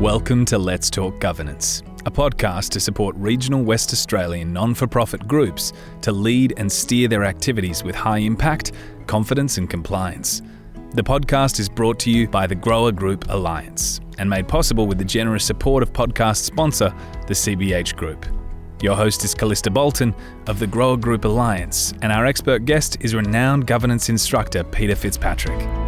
Welcome to Let's Talk Governance, a podcast to support regional West Australian non for profit groups to lead and steer their activities with high impact, confidence, and compliance. The podcast is brought to you by the Grower Group Alliance and made possible with the generous support of podcast sponsor, the CBH Group. Your host is Callista Bolton of the Grower Group Alliance, and our expert guest is renowned governance instructor Peter Fitzpatrick.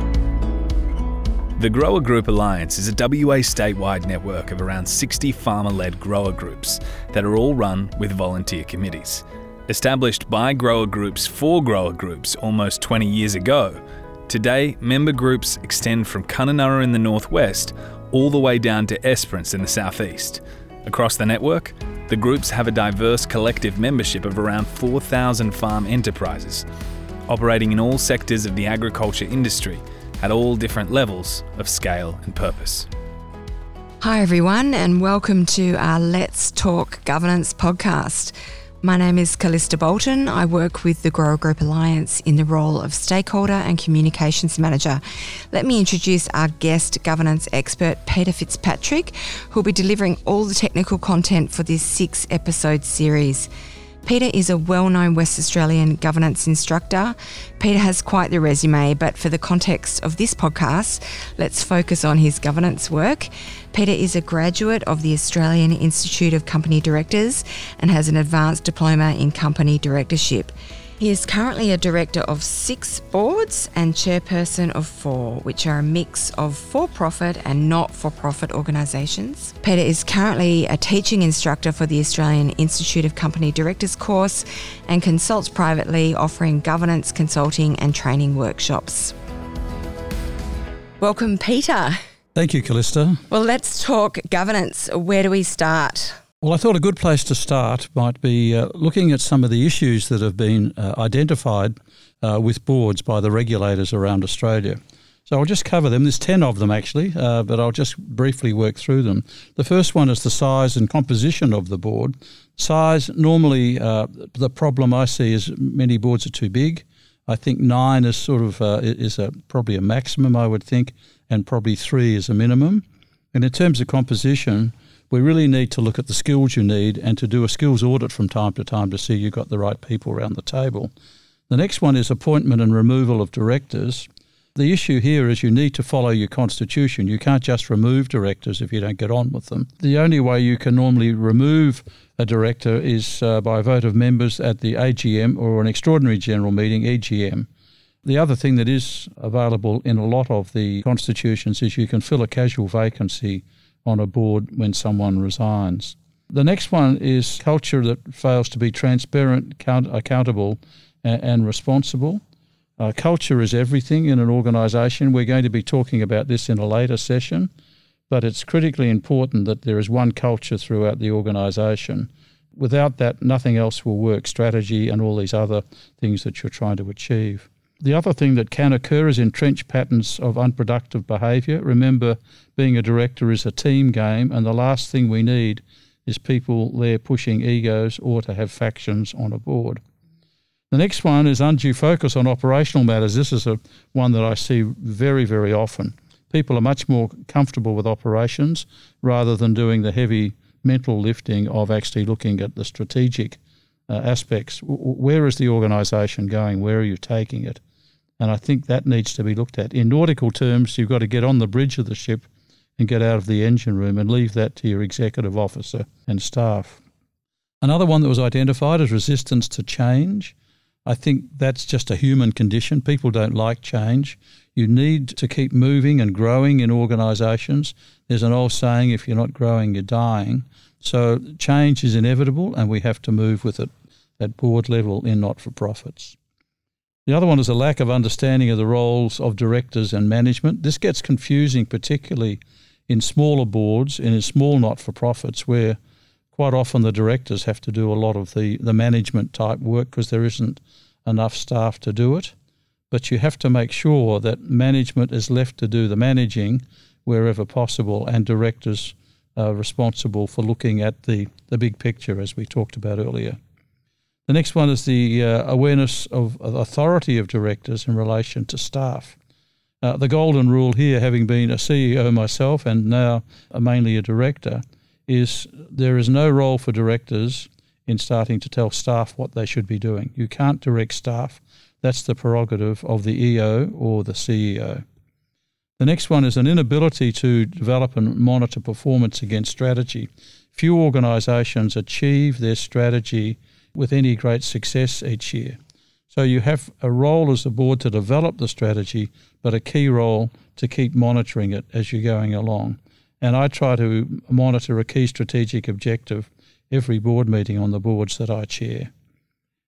The Grower Group Alliance is a WA statewide network of around 60 farmer led grower groups that are all run with volunteer committees. Established by grower groups for grower groups almost 20 years ago, today member groups extend from Kununurra in the northwest all the way down to Esperance in the southeast. Across the network, the groups have a diverse collective membership of around 4,000 farm enterprises, operating in all sectors of the agriculture industry at all different levels of scale and purpose. Hi, everyone, and welcome to our Let's Talk Governance podcast. My name is Callista Bolton. I work with the Grower Group Alliance in the role of stakeholder and communications manager. Let me introduce our guest governance expert, Peter Fitzpatrick, who'll be delivering all the technical content for this six episode series. Peter is a well known West Australian governance instructor. Peter has quite the resume, but for the context of this podcast, let's focus on his governance work. Peter is a graduate of the Australian Institute of Company Directors and has an advanced diploma in company directorship. He is currently a director of six boards and chairperson of four, which are a mix of for profit and not for profit organisations. Peter is currently a teaching instructor for the Australian Institute of Company Directors course and consults privately, offering governance, consulting, and training workshops. Welcome, Peter. Thank you, Callista. Well, let's talk governance. Where do we start? Well, I thought a good place to start might be uh, looking at some of the issues that have been uh, identified uh, with boards by the regulators around Australia. So I'll just cover them. There's 10 of them actually, uh, but I'll just briefly work through them. The first one is the size and composition of the board. Size, normally, uh, the problem I see is many boards are too big. I think nine is sort of uh, is a, probably a maximum, I would think, and probably three is a minimum. And in terms of composition, we really need to look at the skills you need and to do a skills audit from time to time to see you've got the right people around the table. The next one is appointment and removal of directors. The issue here is you need to follow your constitution. You can't just remove directors if you don't get on with them. The only way you can normally remove a director is uh, by a vote of members at the AGM or an extraordinary general meeting, EGM. The other thing that is available in a lot of the constitutions is you can fill a casual vacancy on a board when someone resigns. The next one is culture that fails to be transparent, count, accountable, and, and responsible. Uh, culture is everything in an organisation. We're going to be talking about this in a later session, but it's critically important that there is one culture throughout the organisation. Without that, nothing else will work strategy and all these other things that you're trying to achieve. The other thing that can occur is entrenched patterns of unproductive behaviour. Remember, being a director is a team game, and the last thing we need is people there pushing egos or to have factions on a board. The next one is undue focus on operational matters. This is a one that I see very, very often. People are much more comfortable with operations rather than doing the heavy mental lifting of actually looking at the strategic uh, aspects. Where is the organisation going? Where are you taking it? And I think that needs to be looked at. In nautical terms, you've got to get on the bridge of the ship and get out of the engine room and leave that to your executive officer and staff. Another one that was identified is resistance to change. I think that's just a human condition. People don't like change. You need to keep moving and growing in organisations. There's an old saying if you're not growing, you're dying. So change is inevitable and we have to move with it at board level in not for profits. The other one is a lack of understanding of the roles of directors and management. This gets confusing, particularly in smaller boards and in small not for profits, where quite often the directors have to do a lot of the, the management type work because there isn't enough staff to do it. But you have to make sure that management is left to do the managing wherever possible and directors are responsible for looking at the, the big picture, as we talked about earlier. The next one is the uh, awareness of, authority of directors in relation to staff. Uh, the golden rule here, having been a CEO myself and now mainly a director, is there is no role for directors in starting to tell staff what they should be doing. You can't direct staff. That's the prerogative of the EO or the CEO. The next one is an inability to develop and monitor performance against strategy. Few organisations achieve their strategy with any great success each year. So you have a role as a board to develop the strategy, but a key role to keep monitoring it as you're going along. And I try to monitor a key strategic objective every board meeting on the boards that I chair.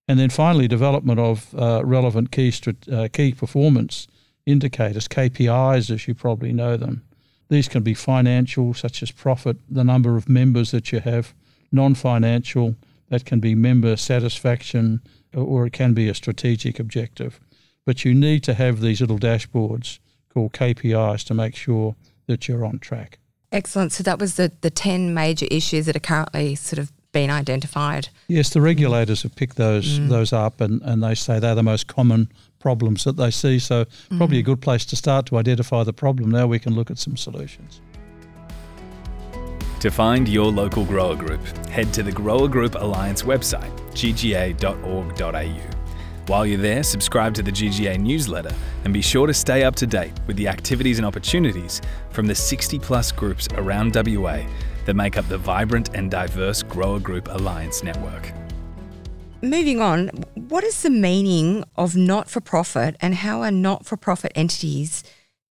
And then finally, development of uh, relevant key, uh, key performance indicators, KPIs as you probably know them. These can be financial, such as profit, the number of members that you have, non financial, that can be member satisfaction, or it can be a strategic objective. But you need to have these little dashboards called KPIs to make sure that you're on track. Excellent. So that was the, the 10 major issues that are currently sort of being identified. Yes, the regulators have picked those mm. those up and, and they say they're the most common problems that they see. So probably mm. a good place to start to identify the problem. Now we can look at some solutions. To find your local grower group, head to the Grower Group Alliance website, gga.org.au. While you're there, subscribe to the GGA newsletter and be sure to stay up to date with the activities and opportunities from the 60 plus groups around WA that make up the vibrant and diverse Grower Group Alliance network. Moving on, what is the meaning of not for profit and how are not for profit entities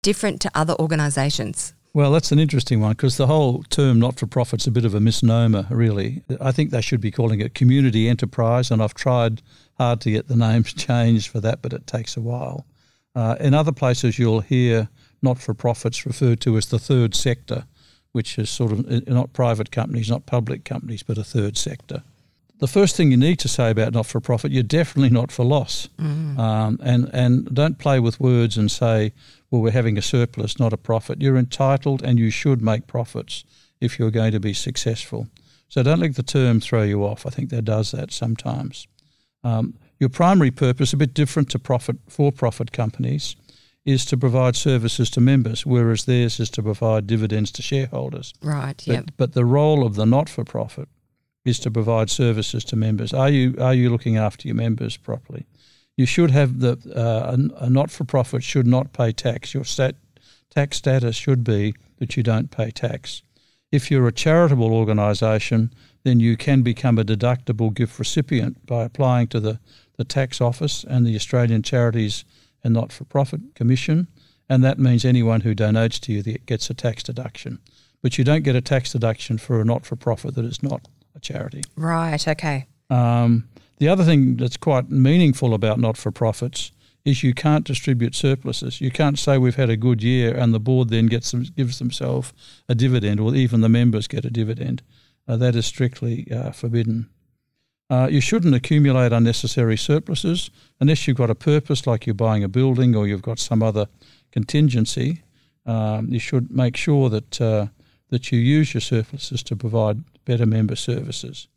different to other organisations? Well, that's an interesting one because the whole term not for profit's is a bit of a misnomer, really. I think they should be calling it community enterprise, and I've tried hard to get the names changed for that, but it takes a while. Uh, in other places, you'll hear not for profits referred to as the third sector, which is sort of uh, not private companies, not public companies, but a third sector. The first thing you need to say about not for profit, you're definitely not for loss. Mm. Um, and, and don't play with words and say, well, we're having a surplus, not a profit. You're entitled and you should make profits if you're going to be successful. So don't let the term throw you off. I think that does that sometimes. Um, your primary purpose, a bit different to profit for-profit companies, is to provide services to members, whereas theirs is to provide dividends to shareholders. Right. Yeah. But, but the role of the not-for-profit is to provide services to members. Are you are you looking after your members properly? You should have the uh, a, a not-for-profit should not pay tax. Your stat, tax status should be that you don't pay tax. If you're a charitable organisation, then you can become a deductible gift recipient by applying to the, the tax office and the Australian Charities and Not-for-Profit Commission, and that means anyone who donates to you gets a tax deduction. But you don't get a tax deduction for a not-for-profit that is not a charity. Right. Okay. Um, the other thing that's quite meaningful about not for profits is you can't distribute surpluses. You can't say we've had a good year and the board then gets them, gives themselves a dividend or even the members get a dividend. Uh, that is strictly uh, forbidden. Uh, you shouldn't accumulate unnecessary surpluses unless you've got a purpose, like you're buying a building or you've got some other contingency. Um, you should make sure that uh, that you use your surpluses to provide better member services.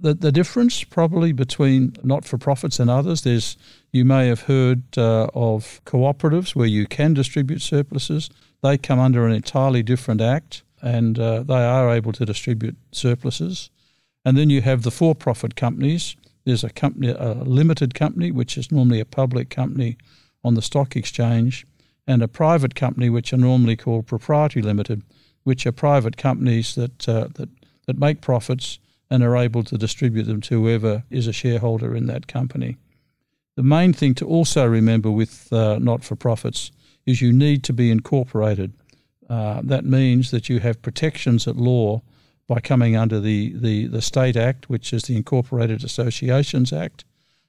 The, the difference probably between not for profits and others, there's you may have heard uh, of cooperatives where you can distribute surpluses. They come under an entirely different act and uh, they are able to distribute surpluses. And then you have the for profit companies. There's a company, a limited company, which is normally a public company on the stock exchange, and a private company, which are normally called proprietary limited, which are private companies that, uh, that, that make profits and are able to distribute them to whoever is a shareholder in that company. The main thing to also remember with uh, not for profits is you need to be incorporated. Uh, that means that you have protections at law by coming under the, the, the State Act, which is the Incorporated Associations Act.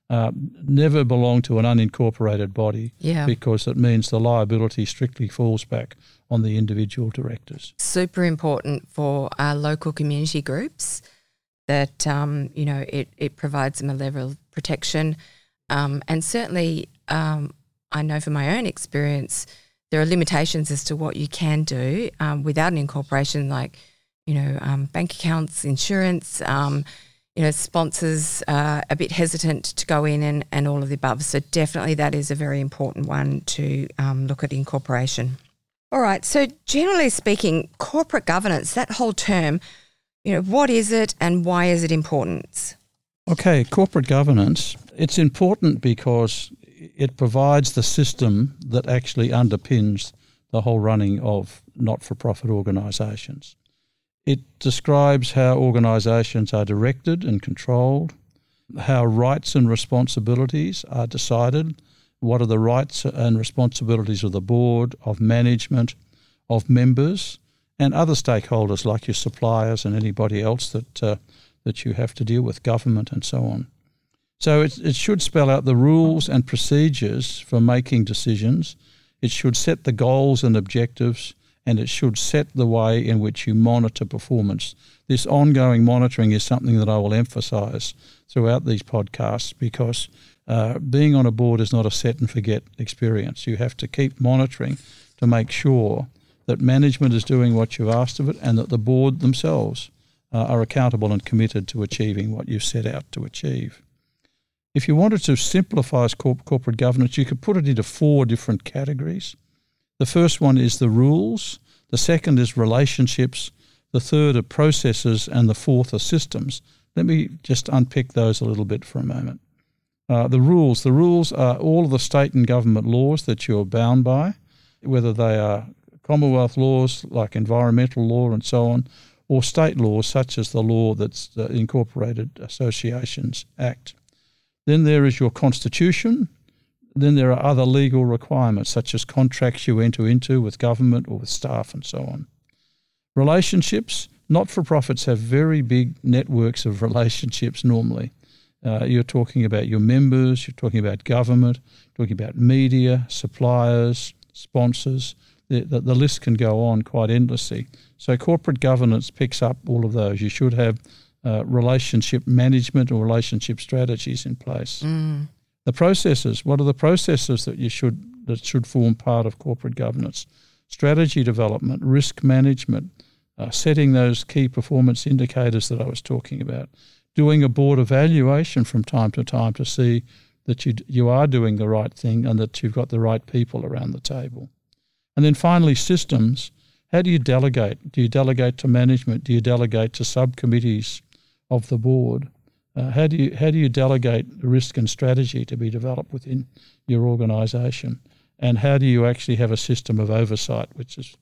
Uh, never belong to an unincorporated body yeah. because it means the liability strictly falls back on the individual directors. Super important for our local community groups that um, you know it, it provides them a level of protection. Um, and certainly, um, I know from my own experience, there are limitations as to what you can do um, without an incorporation, like you know um, bank accounts, insurance, um, you know, sponsors are a bit hesitant to go in and, and all of the above. So definitely that is a very important one to look at incorporation. All right. So generally speaking, corporate governance, that whole term, you know, what is it and why is it important? Okay, corporate governance, it's important because it provides the system that actually underpins the whole running of not for profit organisations. It describes how organisations are directed and controlled, how rights and responsibilities are decided, what are the rights and responsibilities of the board, of management, of members, and other stakeholders like your suppliers and anybody else that uh, that you have to deal with, government and so on. So it, it should spell out the rules and procedures for making decisions. It should set the goals and objectives, and it should set the way in which you monitor performance. This ongoing monitoring is something that I will emphasise throughout these podcasts because uh, being on a board is not a set and forget experience. You have to keep monitoring to make sure that management is doing what you've asked of it and that the board themselves uh, are accountable and committed to achieving what you've set out to achieve. If you wanted to simplify corp- corporate governance, you could put it into four different categories. The first one is the rules, the second is relationships, the third are processes, and the fourth are systems. Let me just unpick those a little bit for a moment. Uh, the rules. The rules are all of the state and government laws that you're bound by, whether they are Commonwealth laws like environmental law and so on, or state laws such as the law that's the Incorporated Associations Act. Then there is your constitution. Then there are other legal requirements such as contracts you enter into with government or with staff and so on. Relationships, not for profits have very big networks of relationships normally. Uh, you're talking about your members, you're talking about government, talking about media, suppliers, sponsors. The, the, the list can go on quite endlessly. So corporate governance picks up all of those. You should have uh, relationship management or relationship strategies in place. Mm. The processes. What are the processes that you should that should form part of corporate governance? Strategy development, risk management, uh, setting those key performance indicators that I was talking about, doing a board evaluation from time to time to see that you you are doing the right thing and that you've got the right people around the table. And then finally, systems. How do you delegate? Do you delegate to management? Do you delegate to subcommittees of the board? Uh, how do you how do you delegate risk and strategy to be developed within your organisation? And how do you actually have a system of oversight, which is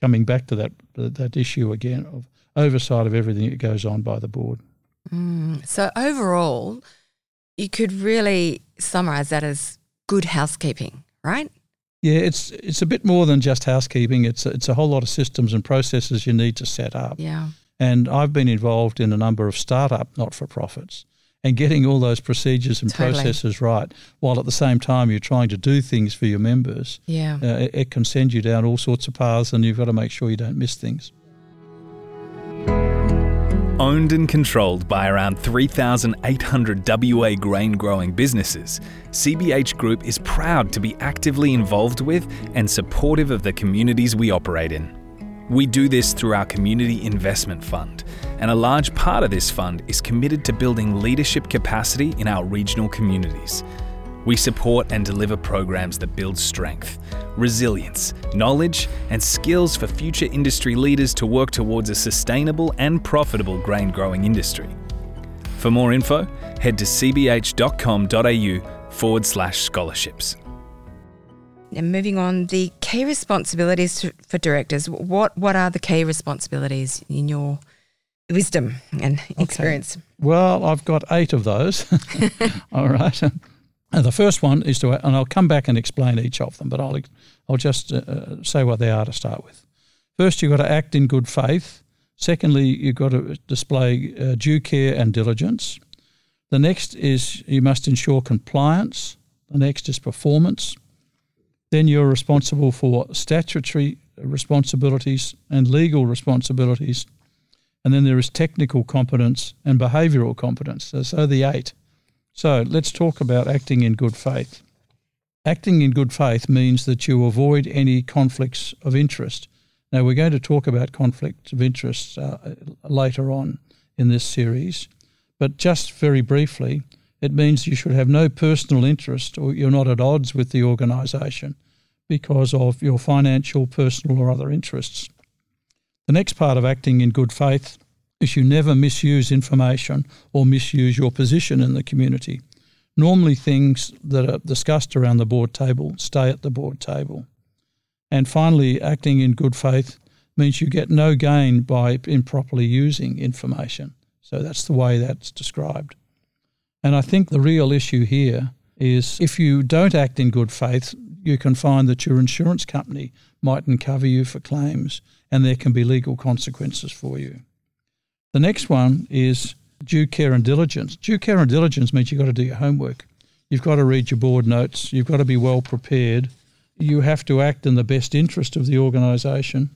coming back to that that issue again of oversight of everything that goes on by the board? Mm, so overall, you could really summarise that as good housekeeping, right? Yeah, it's it's a bit more than just housekeeping. It's a, it's a whole lot of systems and processes you need to set up. Yeah. And I've been involved in a number of startup not for profits and getting all those procedures and totally. processes right, while at the same time you're trying to do things for your members. Yeah. Uh, it, it can send you down all sorts of paths, and you've got to make sure you don't miss things. Owned and controlled by around 3,800 WA grain growing businesses, CBH Group is proud to be actively involved with and supportive of the communities we operate in. We do this through our Community Investment Fund, and a large part of this fund is committed to building leadership capacity in our regional communities. We support and deliver programs that build strength, resilience, knowledge, and skills for future industry leaders to work towards a sustainable and profitable grain growing industry. For more info, head to cbh.com.au forward slash scholarships. Now, moving on, the key responsibilities for directors. What what are the key responsibilities in your wisdom and experience? Okay. Well, I've got eight of those. All right. And the first one is to, and I'll come back and explain each of them, but I'll, I'll just uh, uh, say what they are to start with. First, you've got to act in good faith. Secondly, you've got to display uh, due care and diligence. The next is you must ensure compliance. The next is performance. Then you're responsible for statutory responsibilities and legal responsibilities. And then there is technical competence and behavioural competence. So, so the eight. So let's talk about acting in good faith. Acting in good faith means that you avoid any conflicts of interest. Now, we're going to talk about conflicts of interest uh, later on in this series, But just very briefly, it means you should have no personal interest or you're not at odds with the organisation because of your financial, personal, or other interests. The next part of acting in good faith is you never misuse information or misuse your position in the community. Normally, things that are discussed around the board table stay at the board table. And finally, acting in good faith means you get no gain by improperly using information. So that's the way that's described. And I think the real issue here is if you don't act in good faith, you can find that your insurance company mightn't cover you for claims and there can be legal consequences for you. The next one is due care and diligence. Due care and diligence means you've got to do your homework. You've got to read your board notes. You've got to be well prepared. You have to act in the best interest of the organisation.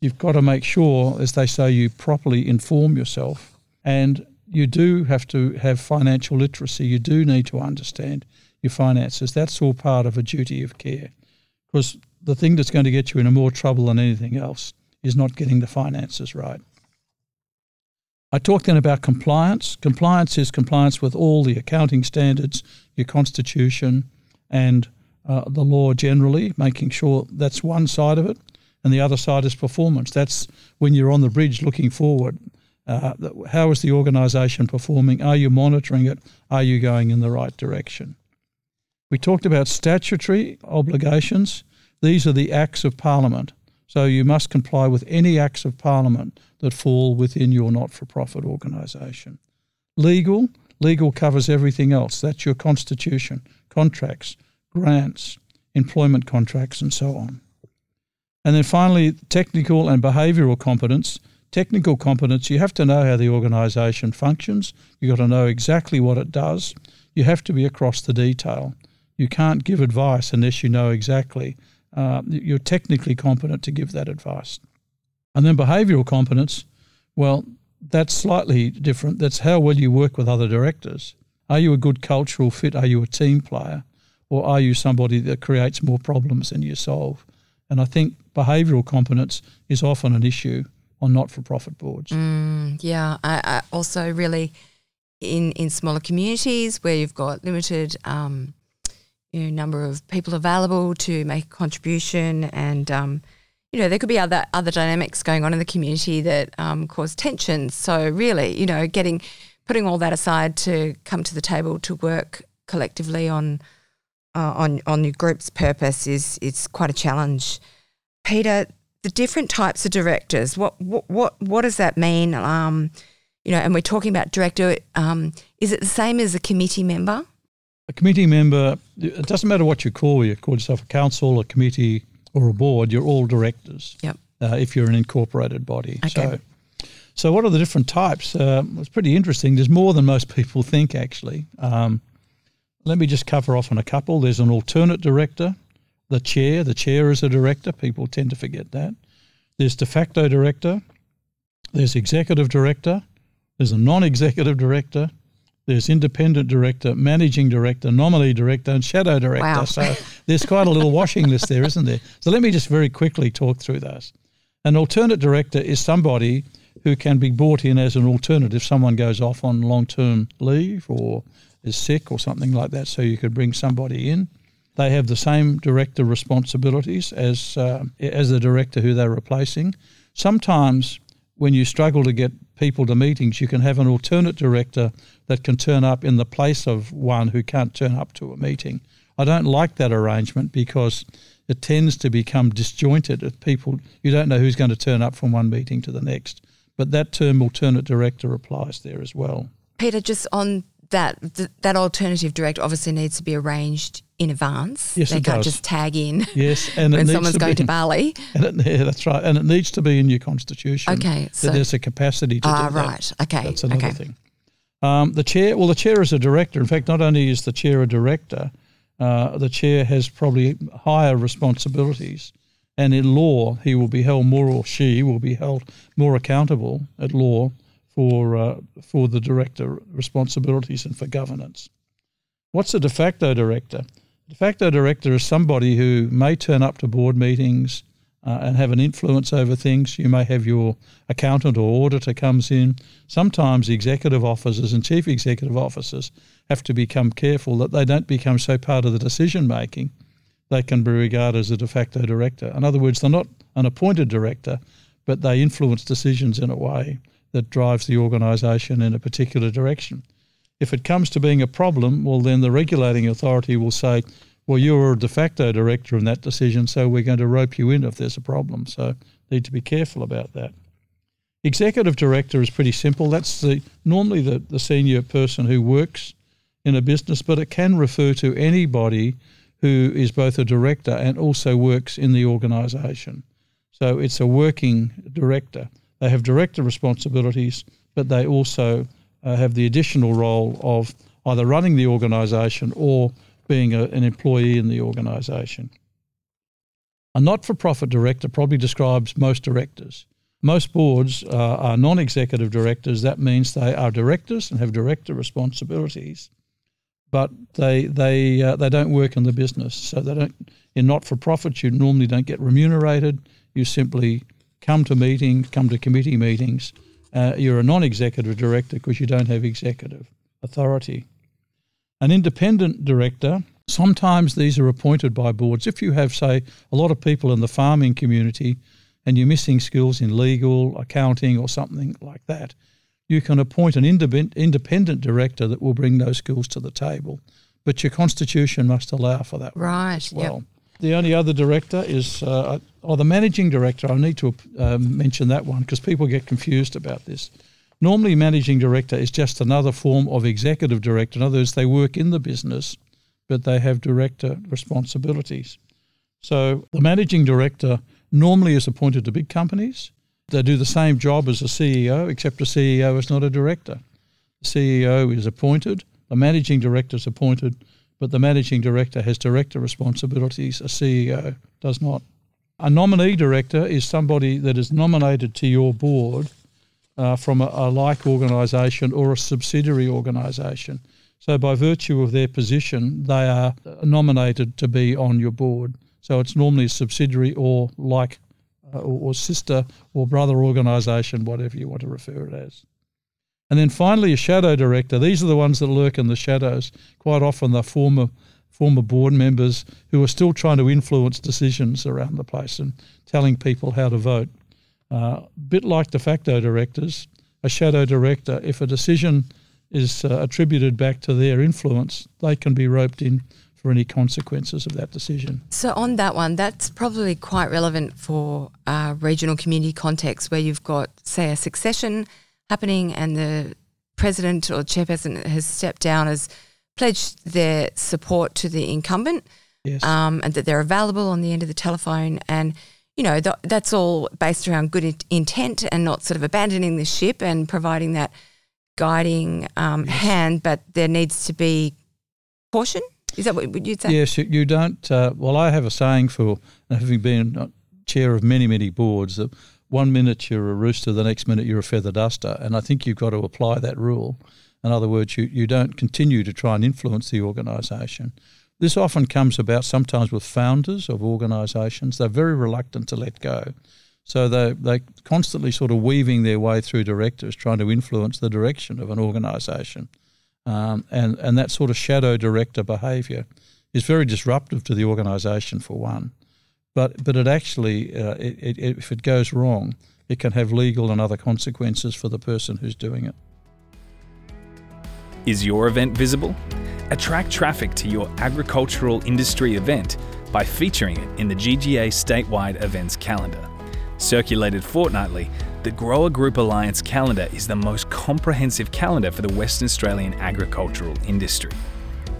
You've got to make sure, as they say, you properly inform yourself. And you do have to have financial literacy. You do need to understand your finances. That's all part of a duty of care. Because the thing that's going to get you into more trouble than anything else is not getting the finances right. I talked then about compliance. Compliance is compliance with all the accounting standards, your constitution, and uh, the law generally, making sure that's one side of it. And the other side is performance. That's when you're on the bridge looking forward. Uh, how is the organisation performing? Are you monitoring it? Are you going in the right direction? We talked about statutory obligations. These are the acts of Parliament. So you must comply with any acts of Parliament that fall within your not for profit organisation. Legal, legal covers everything else. That's your constitution, contracts, grants, employment contracts, and so on. And then finally, technical and behavioural competence. Technical competence, you have to know how the organisation functions. You've got to know exactly what it does. You have to be across the detail. You can't give advice unless you know exactly. Uh, you're technically competent to give that advice. And then behavioural competence, well, that's slightly different. That's how well you work with other directors. Are you a good cultural fit? Are you a team player? Or are you somebody that creates more problems than you solve? And I think behavioural competence is often an issue on not for profit boards. Mm, yeah. I, I, also, really, in, in smaller communities where you've got limited um, you know, number of people available to make a contribution and um, you know there could be other other dynamics going on in the community that um, cause tensions. So really you know getting putting all that aside to come to the table to work collectively on uh, on on your group's purpose is is quite a challenge. Peter the different types of directors what what what, what does that mean? Um, you know and we're talking about director um, is it the same as a committee member a committee member, it doesn't matter what you call you, call yourself a council, a committee, or a board, you're all directors. Yep. Uh, if you're an incorporated body. Okay. So, so what are the different types? Uh, it's pretty interesting. There's more than most people think, actually. Um, let me just cover off on a couple. There's an alternate director, the chair. The chair is a director. People tend to forget that. There's de facto director. There's executive director. There's a non-executive director. There's independent director, managing director, nominee director, and shadow director. Wow. So there's quite a little washing list there, isn't there? So let me just very quickly talk through those. An alternate director is somebody who can be brought in as an alternative. if someone goes off on long term leave or is sick or something like that. So you could bring somebody in. They have the same director responsibilities as uh, as the director who they're replacing. Sometimes when you struggle to get people to meetings, you can have an alternate director that can turn up in the place of one who can't turn up to a meeting. I don't like that arrangement because it tends to become disjointed. If people, you don't know who's going to turn up from one meeting to the next. But that term alternate director applies there as well. Peter, just on that, th- that alternative director obviously needs to be arranged in advance. Yes, they can't does. just tag in Yes, and it when someone's to going be, to Bali. And it, yeah, that's right, and it needs to be in your constitution. Okay, that so- there's a capacity to Ah, do that. right. Okay. That's another okay. thing. Um, the chair, well, the chair is a director. In fact, not only is the chair a director, uh, the chair has probably higher responsibilities. And in law, he will be held more, or she will be held more accountable at law for uh, for the director responsibilities and for governance. What's a de facto director? De facto director is somebody who may turn up to board meetings, uh, and have an influence over things. You may have your accountant or auditor comes in. Sometimes executive officers and chief executive officers have to become careful that they don't become so part of the decision making they can be regarded as a de facto director. In other words, they're not an appointed director, but they influence decisions in a way that drives the organisation in a particular direction. If it comes to being a problem, well, then the regulating authority will say, well, you're a de facto director in that decision, so we're going to rope you in if there's a problem. So need to be careful about that. Executive director is pretty simple. That's the normally the, the senior person who works in a business, but it can refer to anybody who is both a director and also works in the organisation. So it's a working director. They have director responsibilities, but they also uh, have the additional role of either running the organisation or being a, an employee in the organisation. A not for profit director probably describes most directors. Most boards uh, are non executive directors. That means they are directors and have director responsibilities, but they, they, uh, they don't work in the business. So they don't, in not for profit, you normally don't get remunerated. You simply come to meetings, come to committee meetings. Uh, you're a non executive director because you don't have executive authority. An independent director, sometimes these are appointed by boards. If you have, say, a lot of people in the farming community and you're missing skills in legal, accounting, or something like that, you can appoint an independent director that will bring those skills to the table. But your constitution must allow for that. Right. well. Yep. The only other director is, uh, or the managing director. I need to uh, mention that one because people get confused about this. Normally, managing director is just another form of executive director. In other words, they work in the business, but they have director responsibilities. So the managing director normally is appointed to big companies. They do the same job as a CEO, except a CEO is not a director. The CEO is appointed, the managing director is appointed, but the managing director has director responsibilities. A CEO does not. A nominee director is somebody that is nominated to your board uh, from a, a like organisation or a subsidiary organisation. So, by virtue of their position, they are nominated to be on your board. So, it's normally a subsidiary or like uh, or, or sister or brother organisation, whatever you want to refer it as. And then finally, a shadow director. These are the ones that lurk in the shadows. Quite often, the former former board members who are still trying to influence decisions around the place and telling people how to vote. A uh, bit like de facto directors, a shadow director, if a decision is uh, attributed back to their influence, they can be roped in for any consequences of that decision. So, on that one, that's probably quite relevant for uh, regional community context where you've got, say, a succession happening and the president or chairperson has stepped down, has pledged their support to the incumbent, yes. um, and that they're available on the end of the telephone. And you know, th- that's all based around good in- intent and not sort of abandoning the ship and providing that guiding um, yes. hand, but there needs to be caution. Is that what you'd say? Yes, you, don't. Uh, well, I have a saying for having been chair of many, many boards that one minute you're a rooster, the next minute you're a feather duster. And I think you've got to apply that rule. In other words, you, you don't continue to try and influence the organisation. This often comes about sometimes with founders of organisations. They're very reluctant to let go. So they they constantly sort of weaving their way through directors, trying to influence the direction of an organisation, um, and and that sort of shadow director behaviour is very disruptive to the organisation for one, but but it actually uh, it, it, if it goes wrong, it can have legal and other consequences for the person who's doing it. Is your event visible? Attract traffic to your agricultural industry event by featuring it in the GGA statewide events calendar. Circulated fortnightly, the Grower Group Alliance calendar is the most comprehensive calendar for the Western Australian agricultural industry.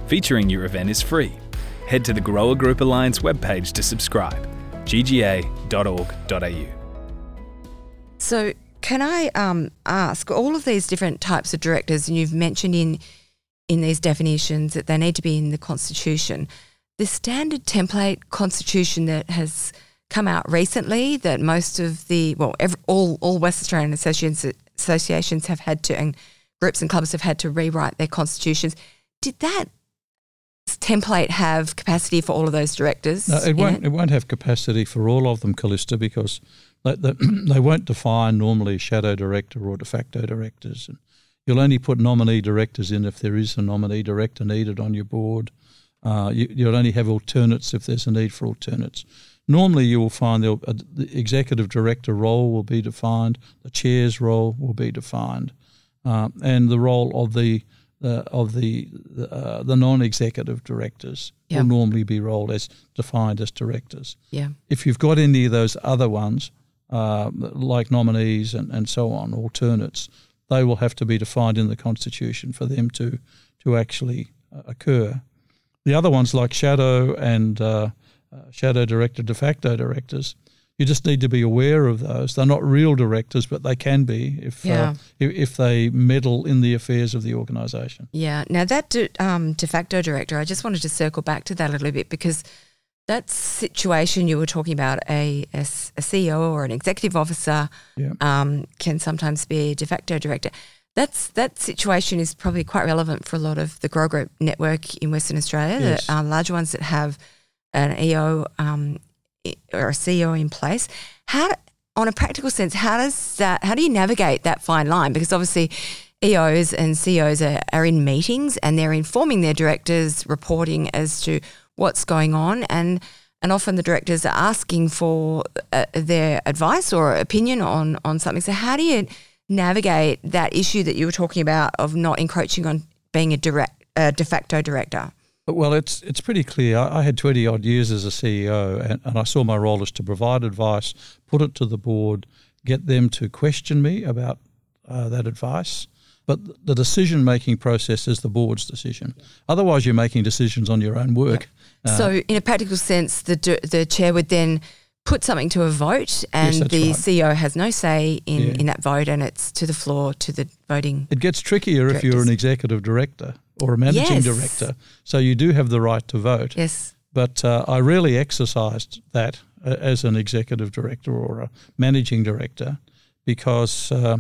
Featuring your event is free. Head to the Grower Group Alliance webpage to subscribe gga.org.au. So, can I um, ask all of these different types of directors, and you've mentioned in in these definitions that they need to be in the constitution. The standard template constitution that has come out recently, that most of the well, every, all all West Australian associations associations have had to, and groups and clubs have had to rewrite their constitutions. Did that template have capacity for all of those directors? No, it won't. It? it? won't have capacity for all of them, Callista, because they, they, they, won't define normally shadow director or de facto directors. And you'll only put nominee directors in if there is a nominee director needed on your board. Uh, you, will only have alternates if there's a need for alternates. Normally, you will find the, uh, the executive director role will be defined, the chair's role will be defined, uh, and the role of the uh, of the uh, the non-executive directors will normally be rolled as defined as directors. Yeah. If you've got any of those other ones, uh, like nominees and, and so on, alternates, they will have to be defined in the constitution for them to to actually uh, occur. The other ones like shadow and uh, uh, shadow director, de facto directors. You just need to be aware of those. They're not real directors, but they can be if uh, yeah. uh, if, if, they meddle in the affairs of the organisation. Yeah. Now that de, um, de facto director, I just wanted to circle back to that a little bit because that situation you were talking about, a, a, a CEO or an executive officer yeah. um, can sometimes be a de facto director. That's that situation is probably quite relevant for a lot of the Grow Group network in Western Australia, yes. the um, larger ones that have an EO um, or a CEO in place. How, on a practical sense, how does that? How do you navigate that fine line? Because obviously, EOs and CEOs are, are in meetings and they're informing their directors, reporting as to what's going on, and and often the directors are asking for uh, their advice or opinion on on something. So how do you navigate that issue that you were talking about of not encroaching on being a direct a de facto director? Well, it's it's pretty clear. I, I had twenty odd years as a CEO, and, and I saw my role as to provide advice, put it to the board, get them to question me about uh, that advice. But the decision making process is the board's decision. Otherwise, you're making decisions on your own work. Yeah. Uh, so, in a practical sense, the the chair would then put something to a vote, and yes, the right. CEO has no say in, yeah. in that vote, and it's to the floor to the voting. It gets trickier directors. if you're an executive director or a managing yes. director. So you do have the right to vote. Yes. But uh, I rarely exercised that uh, as an executive director or a managing director because uh,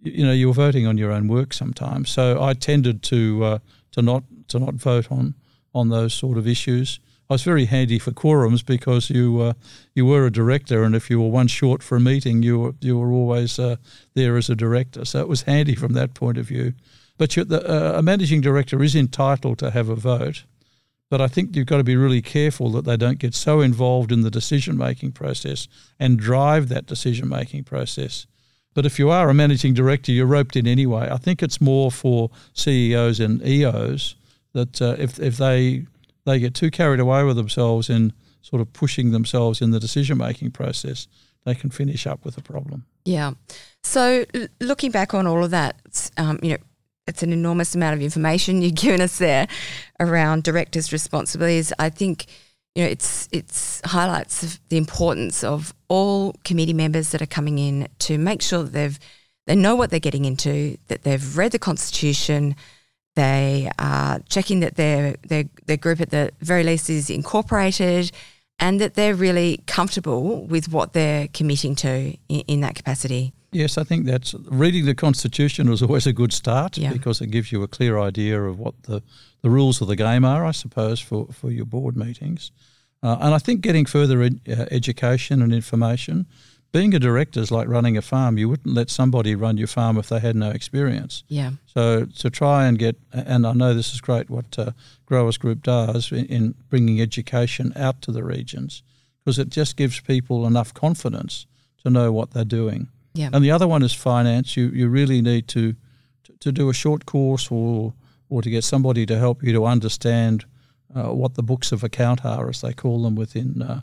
you know you're voting on your own work sometimes. So I tended to uh, to not to not vote on on those sort of issues. I was very handy for quorums because you uh, you were a director, and if you were one short for a meeting, you were you were always uh, there as a director. So it was handy from that point of view. But the, uh, a managing director is entitled to have a vote. But I think you've got to be really careful that they don't get so involved in the decision making process and drive that decision making process. But if you are a managing director, you're roped in anyway. I think it's more for CEOs and EOs that uh, if if they they get too carried away with themselves in sort of pushing themselves in the decision making process, they can finish up with a problem. Yeah. So looking back on all of that, um, you know, it's an enormous amount of information you've given us there around directors' responsibilities. I think you know it's it's highlights the importance of all committee members that are coming in to make sure that they've they know what they're getting into, that they've read the constitution, they are checking that their their their group at the very least is incorporated, and that they're really comfortable with what they're committing to in, in that capacity. Yes, I think that's reading the Constitution is always a good start yeah. because it gives you a clear idea of what the, the rules of the game are, I suppose, for, for your board meetings. Uh, and I think getting further ed, uh, education and information, being a director is like running a farm. You wouldn't let somebody run your farm if they had no experience. Yeah. So to try and get, and I know this is great what uh, Growers Group does in, in bringing education out to the regions, because it just gives people enough confidence to know what they're doing. Yeah. And the other one is finance. You you really need to to, do a short course or or to get somebody to help you to understand uh, what the books of account are, as they call them within uh,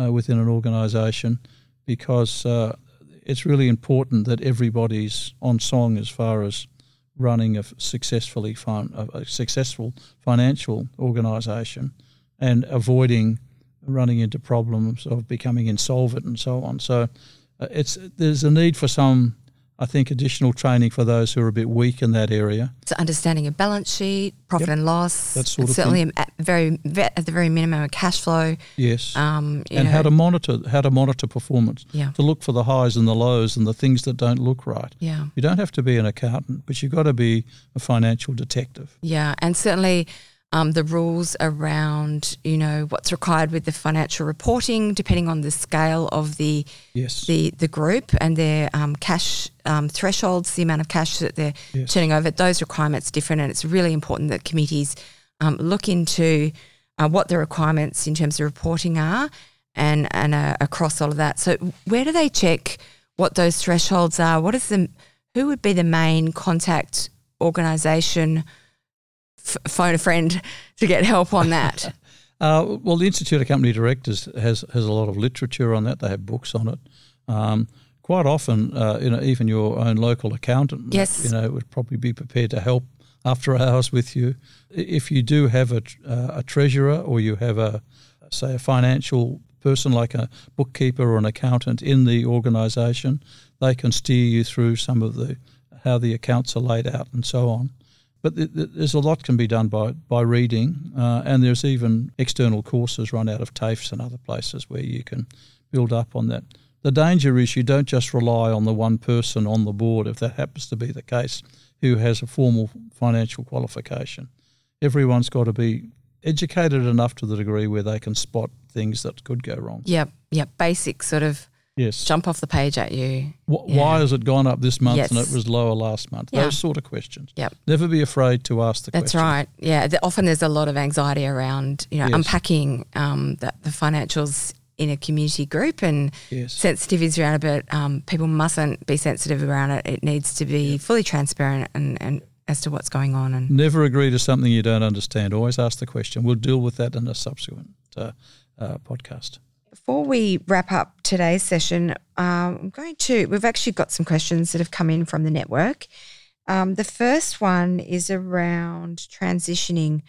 uh, within an organisation, because uh, it's really important that everybody's on song as far as running a successfully fin- a successful financial organisation and avoiding running into problems of becoming insolvent and so on. So it's there's a need for some, I think, additional training for those who are a bit weak in that area. So understanding a balance sheet, profit yep. and loss, that sort of certainly thing. at very at the very minimum a cash flow. Yes, um, and know. how to monitor how to monitor performance. Yeah. to look for the highs and the lows and the things that don't look right. Yeah, you don't have to be an accountant, but you've got to be a financial detective. Yeah, and certainly um, the rules around, you know, what's required with the financial reporting, depending on the scale of the Yes. the, the group and their um, cash um, thresholds, the amount of cash that they're Yes. turning over. Those requirements different, and it's really important that committees um, look into uh, what the requirements in terms of reporting are, and and uh, across all of that. So, where do they check what those thresholds are? What is the who would be the main contact organisation? F- phone a friend to get help on that. Uh, well, the Institute of Company Directors has has a lot of literature on that. They have books on it. Um, quite often, uh, you know, even your own local accountant, Yes. you know, would probably be prepared to help after hours with you. If you do have a, uh, a treasurer or you have a, say, a financial person like a bookkeeper or an accountant in the organisation, they can steer you through some of the how the accounts are laid out and so on. But th- th- there's a lot can be done by by reading, uh, and there's even external courses run out of TAFEs and other places where you can build up on that. The danger is you don't just rely on the one person on the board, if that happens to be the case, who has a formal financial qualification. Everyone's got to be educated enough to the degree where they can spot things that could go wrong. yep, yep. Basic sort of Yes. jump off the page at you. Wh- Why has it gone up this month and it was lower last month? Yeah. Those sort of questions. Yep. Never be afraid to ask the question. That's question. right. Yeah. Often there's a lot of anxiety around, you know, Yes. unpacking um, the, the financials in a community group and Yes. sensitivities around it, but um, people mustn't be sensitive around it. It needs to be fully transparent and, and as to what's going on. And Never agree to something you don't understand. Always ask the question. We'll deal with that in a subsequent uh, uh, podcast. Before we wrap up today's session, um, I'm going to, we've actually got some questions that have come in from the network. Um, the first one is around transitioning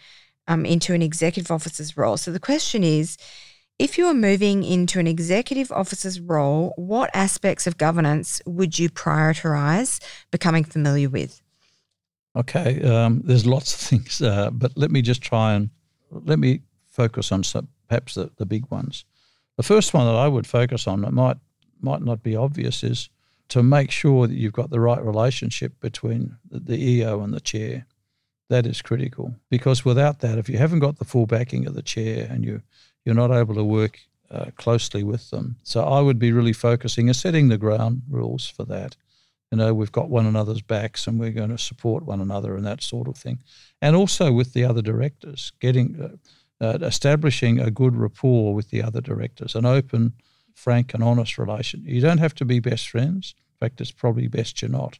um, into an executive officer's role. So the question is if you are moving into an executive officer's role, what aspects of governance would you prioritize becoming familiar with? Okay, um, there's lots of things, uh, but let me just try and let me focus on some, perhaps the, the big ones. The first one that I would focus on that might might not be obvious is to make sure that you've got the right relationship between the, EO and the chair. That is critical because without that, if you haven't got the full backing of the chair and you you're not able to work uh, closely with them, so I would be really focusing and setting the ground rules for that. You know we've got one another's backs and we're going to support one another and that sort of thing. And also with the other directors getting uh, uh, establishing a good rapport with the other directors an open frank and honest relation you don't have to be best friends in fact it's probably best you're not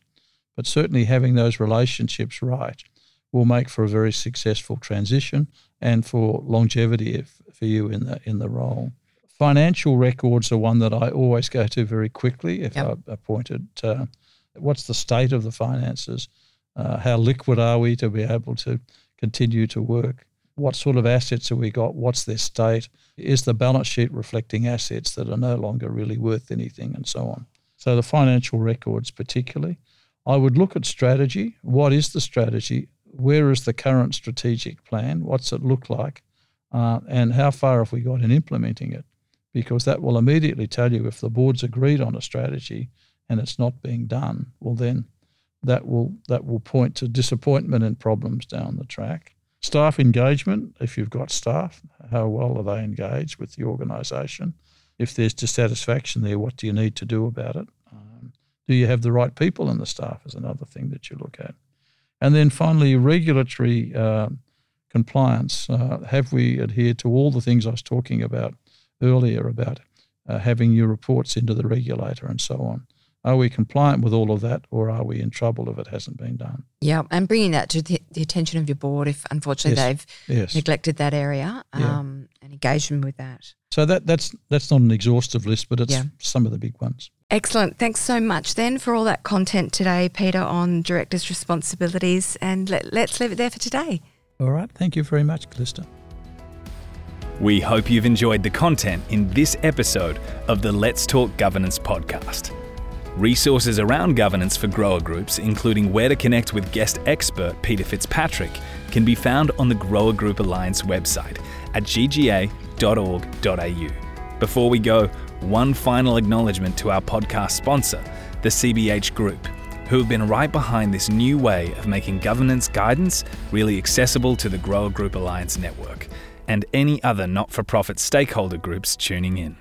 but certainly having those relationships right will make for a very successful transition and for longevity if, for you in the in the role financial records are one that I always go to very quickly if Yep. I'm appointed uh, what's the state of the finances? Uh, how liquid are we to be able to continue to work? What sort of assets have we got? What's their state? Is the balance sheet reflecting assets that are no longer really worth anything, and so on? So, the financial records, particularly. I would look at strategy. What is the strategy? Where is the current strategic plan? What's it look like? Uh, and how far have we got in implementing it? Because that will immediately tell you if the board's agreed on a strategy and it's not being done, well then that will that will point to disappointment and problems down the track. Staff engagement, if you've got staff, how well are they engaged with the organisation? If there's dissatisfaction there, what do you need to do about it? Um, do you have the right people in the staff? Is another thing that you look at. And then finally, regulatory uh, compliance. Uh, have we adhered to all the things I was talking about earlier about uh, having your reports into the regulator and so on? Are we compliant with all of that, or are we in trouble if it hasn't been done? Yeah, and bringing that to the, the attention of your board if unfortunately Yes. they've Yes. neglected that area Yeah. um, and engagement with that. So that that's that's not an exhaustive list, but it's Yeah. some of the big ones. Excellent. Thanks so much then for all that content today, Peter, on directors' responsibilities. And let, let's leave it there for today. All right. Thank you very much, Callista. We hope you've enjoyed the content in this episode of the Let's Talk Governance podcast. Resources around governance for grower groups, including where to connect with guest expert Peter Fitzpatrick, can be found on the Grower Group Alliance website at gga.org.au. Before we go, one final acknowledgement to our podcast sponsor, the CBH Group, who have been right behind this new way of making governance guidance really accessible to the Grower Group Alliance network and any other not for profit stakeholder groups tuning in.